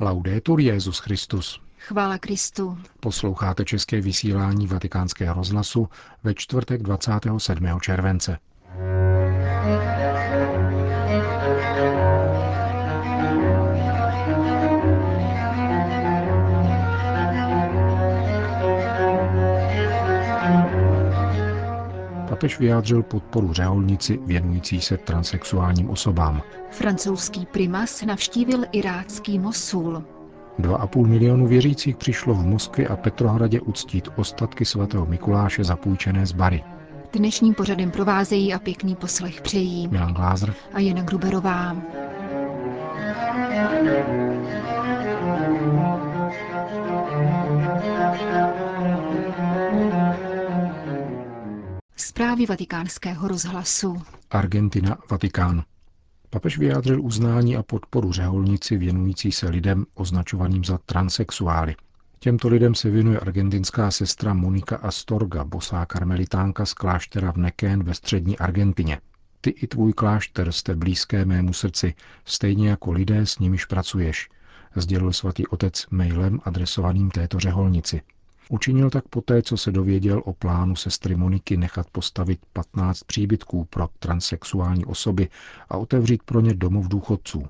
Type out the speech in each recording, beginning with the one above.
Laudetur Jezus Christus. Chvála Kristu. Posloucháte české vysílání Vatikánského rozhlasu ve čtvrtek 27. července. Papež vyjádřil podporu řeholnici věnující se transexuálním osobám. Francouzský primas navštívil irácký Mosul. 2,5 milionu věřících přišlo v Moskvě a Petrohradě uctít ostatky svatého Mikuláše zapůjčené z Bary. Dnešním pořadem provázejí a pěkný poslech přejí Milan Glázer a Jana Gruberová. Zprávy vatikánského rozhlasu. Argentina, Vatikán. Papež vyjádřil uznání a podporu řeholnici věnující se lidem označovaným za transexuály. Těmto lidem se věnuje argentinská sestra Monika Astorga, bosá karmelitánka z kláštera v Nekén ve střední Argentině. Ty i tvůj klášter jste blízké mému srdci, stejně jako lidé, s nimiž pracuješ, sdělil svatý otec mailem adresovaným této řeholnici. Učinil tak poté, co se dověděl o plánu sestry Moniky nechat postavit 15 příbytků pro transexuální osoby a otevřít pro ně domov důchodců.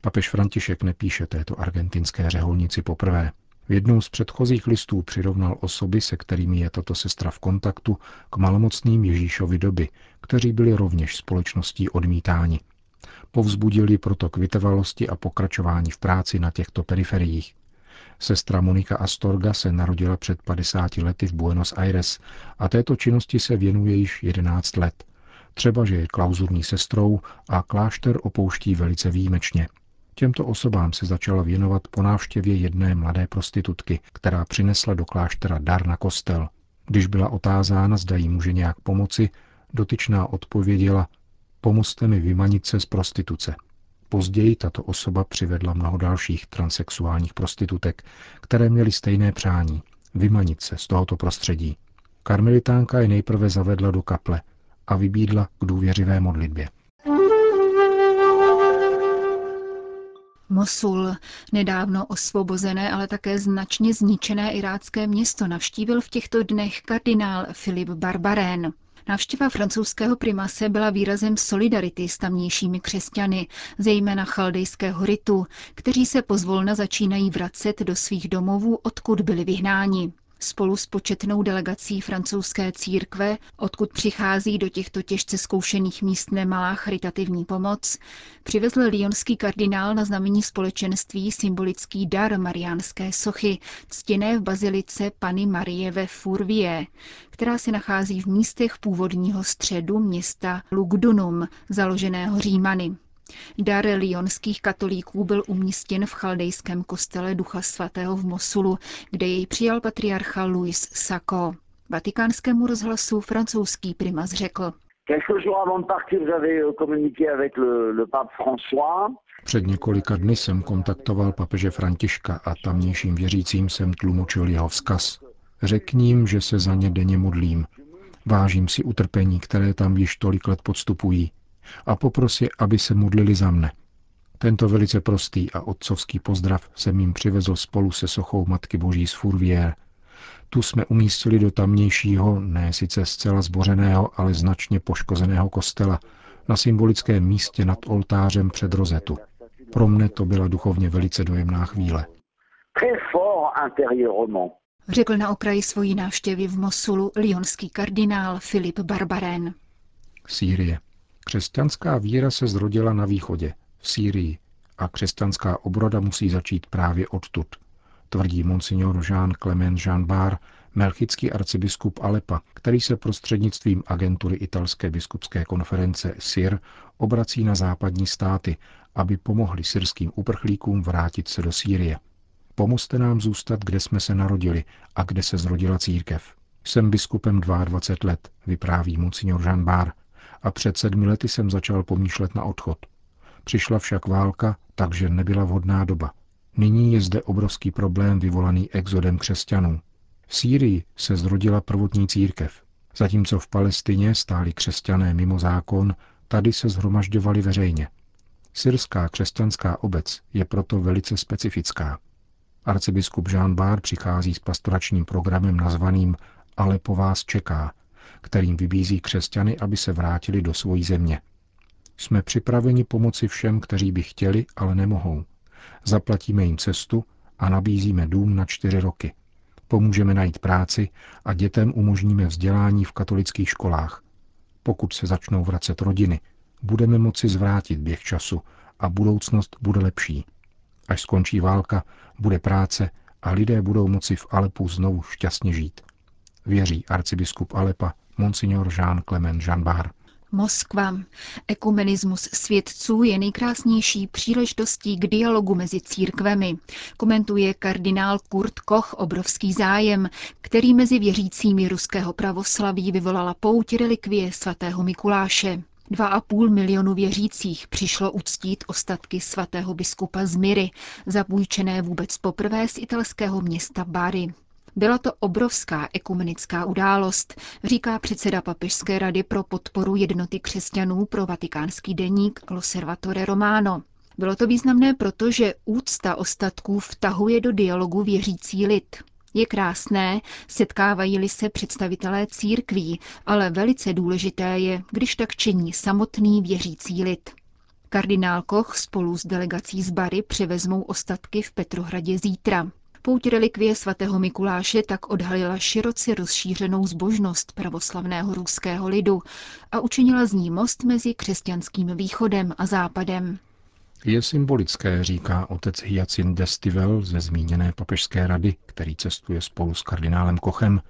Papež František nepíše této argentinské řeholnici poprvé. V jednou z předchozích listů přirovnal osoby, se kterými je tato sestra v kontaktu, k malomocným Ježíšovi doby, kteří byli rovněž společností odmítáni. Povzbudili proto k vytrvalosti a pokračování v práci na těchto periferiích. Sestra Monika Astorga se narodila před 50 lety v Buenos Aires a této činnosti se věnuje již 11 let. Třeba, že je klauzurní sestrou a klášter opouští velice výjimečně. Těmto osobám se začala věnovat po návštěvě jedné mladé prostitutky, která přinesla do kláštera dar na kostel. Když byla otázána, zda jí může nějak pomoci, dotyčná odpověděla, pomozte mi vymanit se z prostituce. Později tato osoba přivedla mnoho dalších transexuálních prostitutek, které měly stejné přání vymanit se z tohoto prostředí. Karmelitánka je nejprve zavedla do kaple a vybídla k důvěřivé modlitbě. Mosul, nedávno osvobozené, ale také značně zničené irácké město, navštívil v těchto dnech kardinál Filip Barbarén. Návštěva francouzského primase byla výrazem solidarity s tamnějšími křesťany, zejména chaldejského ritu, kteří se pozvolna začínají vracet do svých domovů, odkud byli vyhnáni. Spolu s početnou delegací francouzské církve, odkud přichází do těchto těžce zkoušených míst nemalá charitativní pomoc, přivezl lionský kardinál na znamení společenství symbolický dar mariánské sochy, ctěné v bazilice Pany Marie ve Fourvier, která se nachází v místech původního středu města Lugdunum, založeného Římany. Dar lionských katolíků byl umístěn v chaldejském kostele Ducha svatého v Mosulu, kde jej přijal patriarcha Louis Sacco. Vatikánskému rozhlasu francouzský primas řekl. Před několika dny jsem kontaktoval papeže Františka a tamnějším věřícím jsem tlumočil jeho vzkaz. Řekni jim, že se za ně denně modlím. Vážím si utrpení, které tam již tolik let podstupují a poprosi, aby se modlili za mne. Tento velice prostý a otcovský pozdrav jsem jim přivezl spolu se sochou Matky Boží z Fourvière. Tu jsme umístili do tamnějšího, ne sice zcela zbořeného, ale značně poškozeného kostela, na symbolickém místě nad oltářem před rozetu. Pro mne to byla duchovně velice dojemná chvíle. Řekl na okraji svojí návštěvy v Mosulu lionský kardinál Filip Barbaren. Sýrie. Křesťanská víra se zrodila na východě, v Sýrii, a křesťanská obroda musí začít právě odtud, tvrdí monsignor Jean Clement Jean Bar, melchický arcibiskup Alepa, který se prostřednictvím agentury italské biskupské konference SIR obrací na západní státy, aby pomohli syrským uprchlíkům vrátit se do Sýrie. Pomozte nám zůstat, kde jsme se narodili a kde se zrodila církev. Jsem biskupem 22 let, vypráví monsignor Jean Bar, a před sedmi lety jsem začal pomýšlet na odchod. Přišla však válka, takže nebyla vhodná doba. Nyní je zde obrovský problém vyvolaný exodem křesťanů. V Sýrii se zrodila prvotní církev. Zatímco v Palestině stáli křesťané mimo zákon, tady se zhromažďovali veřejně. Syrská křesťanská obec je proto velice specifická. Arcibiskup Jean Bár přichází s pastoračním programem nazvaným Ale po vás čeká, kterým vybízí křesťany, aby se vrátili do svojí země. Jsme připraveni pomoci všem, kteří by chtěli, ale nemohou. Zaplatíme jim cestu a nabízíme dům na čtyři roky. Pomůžeme najít práci a dětem umožníme vzdělání v katolických školách. Pokud se začnou vracet rodiny, budeme moci zvrátit běh času a budoucnost bude lepší. Až skončí válka, bude práce a lidé budou moci v Alepu znovu šťastně žít. Věří arcibiskup Alepa Monsignor Jean Clement Janbar. Moskva. Ekumenismus svědců je nejkrásnější příležitostí k dialogu mezi církvemi, komentuje kardinál Kurt Koch obrovský zájem, který mezi věřícími ruského pravoslaví vyvolala pouť relikvie svatého Mikuláše. Dva a půl milionu věřících přišlo uctít ostatky svatého biskupa z Miry, zapůjčené vůbec poprvé z italského města Bari. Byla to obrovská ekumenická událost, říká předseda Papežské rady pro podporu jednoty křesťanů pro vatikánský deník Loservatore Romano. Bylo to významné, protože úcta ostatků vtahuje do dialogu věřící lid. Je krásné, setkávají-li se představitelé církví, ale velice důležité je, když tak činí samotný věřící lid. Kardinál Koch spolu s delegací z Bary převezmou ostatky v Petrohradě zítra. Pouť relikvie svatého Mikuláše tak odhalila široce rozšířenou zbožnost pravoslavného ruského lidu a učinila z ní most mezi křesťanským východem a západem. Je symbolické, říká otec Hyacin Destivel ze zmíněné papežské rady, který cestuje spolu s kardinálem Kochem,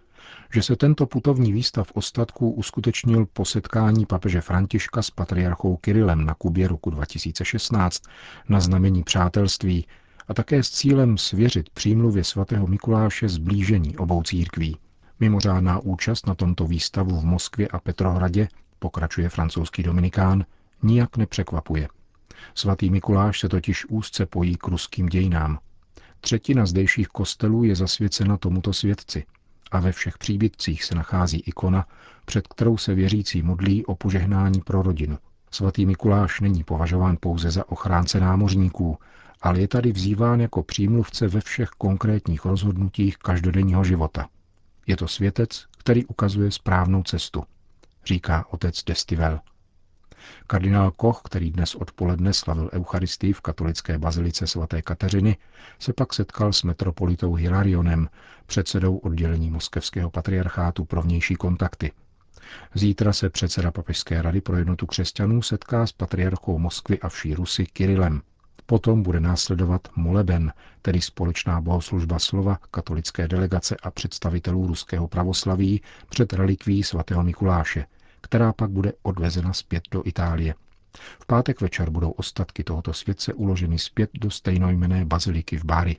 že se tento putovní výstav ostatků uskutečnil po setkání papeže Františka s patriarchou Kirilem na Kubě roku 2016 na znamení přátelství a také s cílem svěřit přímluvě svatého Mikuláše zblížení obou církví. Mimořádná účast na tomto výstavu v Moskvě a Petrohradě, pokračuje francouzský dominikán, nijak nepřekvapuje. Svatý Mikuláš se totiž úzce pojí k ruským dějinám. Třetina zdejších kostelů je zasvěcena tomuto světci a ve všech příbytcích se nachází ikona, před kterou se věřící modlí o požehnání pro rodinu. Svatý Mikuláš není považován pouze za ochránce námořníků, ale je tady vzýván jako přímluvce ve všech konkrétních rozhodnutích každodenního života. Je to světec, který ukazuje správnou cestu, říká otec Destivel. Kardinál Koch, který dnes odpoledne slavil Eucharistii v katolické bazilice svaté Kateřiny, se pak setkal s metropolitou Hilarionem, předsedou oddělení Moskevského patriarchátu pro vnější kontakty. Zítra se předseda Papežské rady pro jednotu křesťanů setká s patriarchou Moskvy a vší Rusy Kirilem. Potom bude následovat moleben, tedy společná bohoslužba slova katolické delegace a představitelů ruského pravoslaví před relikví svatého Mikuláše, která pak bude odvezena zpět do Itálie. V pátek večer budou ostatky tohoto světce uloženy zpět do stejnojmené baziliky v Bári.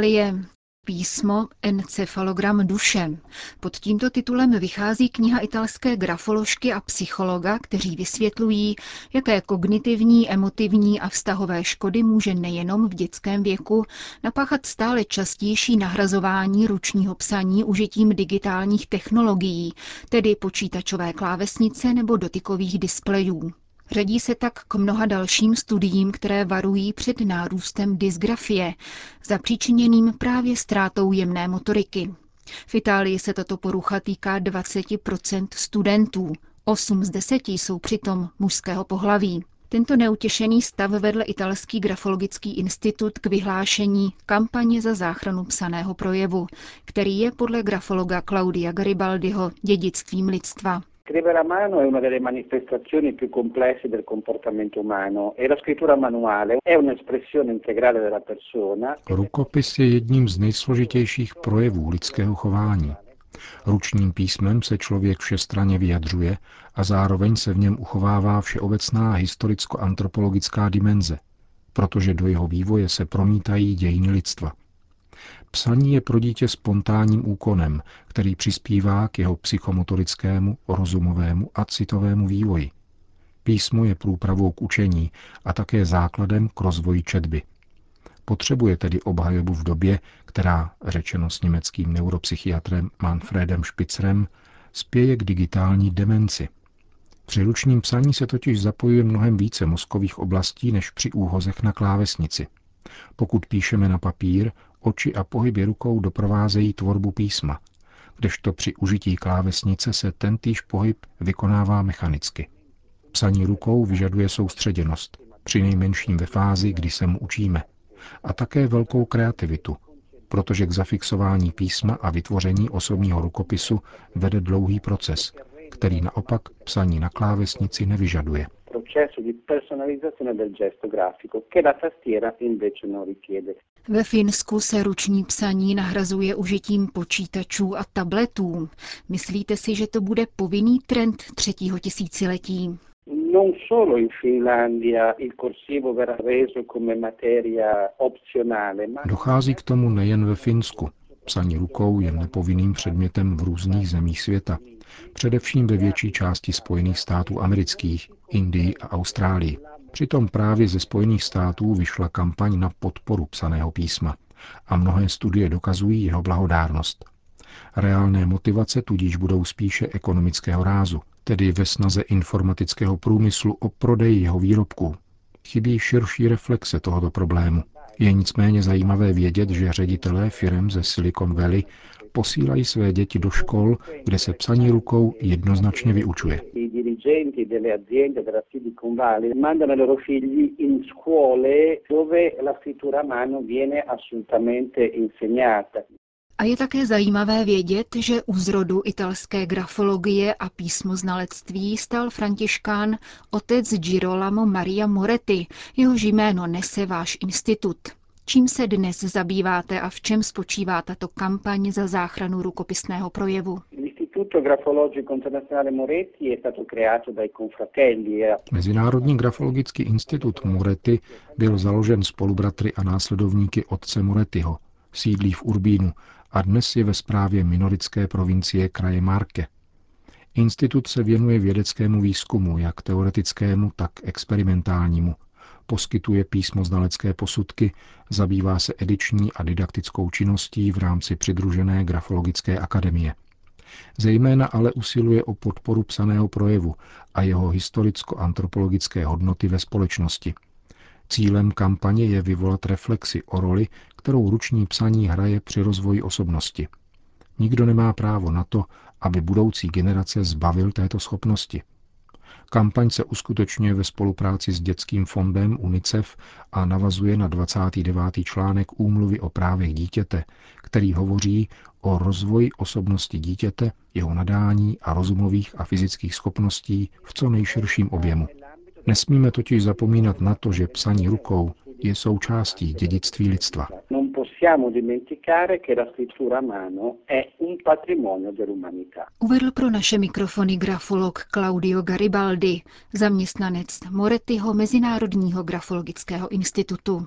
Itálie. Písmo Encefalogram duše. Pod tímto titulem vychází kniha italské grafoložky a psychologa, kteří vysvětlují, jaké kognitivní, emotivní a vztahové škody může nejenom v dětském věku napáchat stále častější nahrazování ručního psaní užitím digitálních technologií, tedy počítačové klávesnice nebo dotykových displejů. Řadí se tak k mnoha dalším studiím, které varují před nárůstem dysgrafie, zapříčiněným právě ztrátou jemné motoriky. V Itálii se tato porucha týká 20% studentů, 8 z 10 jsou přitom mužského pohlaví. Tento neutěšený stav vedl italský grafologický institut k vyhlášení kampaně za záchranu psaného projevu, který je podle grafologa Claudia Garibaldiho dědictvím lidstva. Scrivere a mano è una delle manifestazioni più complesse del comportamento umano e la scrittura manuale è un'espressione integrale della persona. Rukopis je jedním z nejsložitějších projevů lidského chování. Ručním písmem se člověk všestranně vyjadřuje a zároveň se v něm uchovává všeobecná historicko-antropologická dimenze, protože do jeho vývoje se promítají dějiny lidstva. Psaní je pro dítě spontánním úkonem, který přispívá k jeho psychomotorickému, rozumovému a citovému vývoji. Písmo je průpravou k učení a také základem k rozvoji četby. Potřebuje tedy obhajobu v době, která, řečeno s německým neuropsychiatrem Manfredem Spitzerem, spěje k digitální demenci. Při ručním psaní se totiž zapojuje mnohem více mozkových oblastí než při úhozech na klávesnici. Pokud píšeme na papír, oči a pohyby rukou doprovázejí tvorbu písma, kdežto při užití klávesnice se tentýž pohyb vykonává mechanicky. Psaní rukou vyžaduje soustředěnost, při nejmenším ve fázi, kdy se mu učíme, a také velkou kreativitu, protože k zafixování písma a vytvoření osobního rukopisu vede dlouhý proces, který naopak psaní na klávesnici nevyžaduje. Ve Finsku se ruční psaní nahrazuje užitím počítačů a tabletů. Myslíte si, že to bude povinný trend třetího tisíciletí? non solo in Finlandia il corsivo verrà reso come materia opzionale, ma... Dochází k tomu nejen ve Finsku. Psaní rukou je nepovinným předmětem v různých zemích světa, především ve větší části Spojených států amerických, Indii a Austrálii. Přitom právě ze Spojených států vyšla kampaň na podporu psaného písma a mnohé studie dokazují jeho blahodárnost. Reálné motivace tudíž budou spíše ekonomického rázu, tedy ve snaze informatického průmyslu o prodej jeho výrobků. Chybí širší reflexe tohoto problému. Je nicméně zajímavé vědět, že ředitelé firm ze Silicon Valley posílají své děti do škol, kde se psaní rukou jednoznačně vyučuje. A je také zajímavé vědět, že u zrodu italské grafologie a písmoznalectví stal františkán otec Girolamo Maria Moretti, jehož jméno nese váš institut. Čím se dnes zabýváte a v čem spočívá tato kampaň za záchranu rukopisného projevu? Mezinárodní grafologický institut Moretti byl založen spolubratry a následovníky otce Morettiho. Sídlí v Urbínu a dnes je ve správě minoritské provincie kraje Marke. Institut se věnuje vědeckému výzkumu, jak teoretickému, tak experimentálnímu. Poskytuje písmoznalecké posudky, zabývá se ediční a didaktickou činností v rámci přidružené grafologické akademie. Zejména ale usiluje o podporu psaného projevu a jeho historicko-antropologické hodnoty ve společnosti – Cílem kampaně je vyvolat reflexi o roli, kterou ruční psaní hraje při rozvoji osobnosti. Nikdo nemá právo na to, aby budoucí generace zbavil této schopnosti. Kampaň se uskutečňuje ve spolupráci s Dětským fondem UNICEF a navazuje na 29. článek Úmluvy o právech dítěte, který hovoří o rozvoji osobnosti dítěte, jeho nadání a rozumových a fyzických schopností v co nejširším objemu. Nesmíme totiž zapomínat na to, že psaní rukou je součástí dědictví lidstva. Uvedl pro naše mikrofony grafolog Claudio Garibaldi, zaměstnanec Morettiho Mezinárodního grafologického institutu.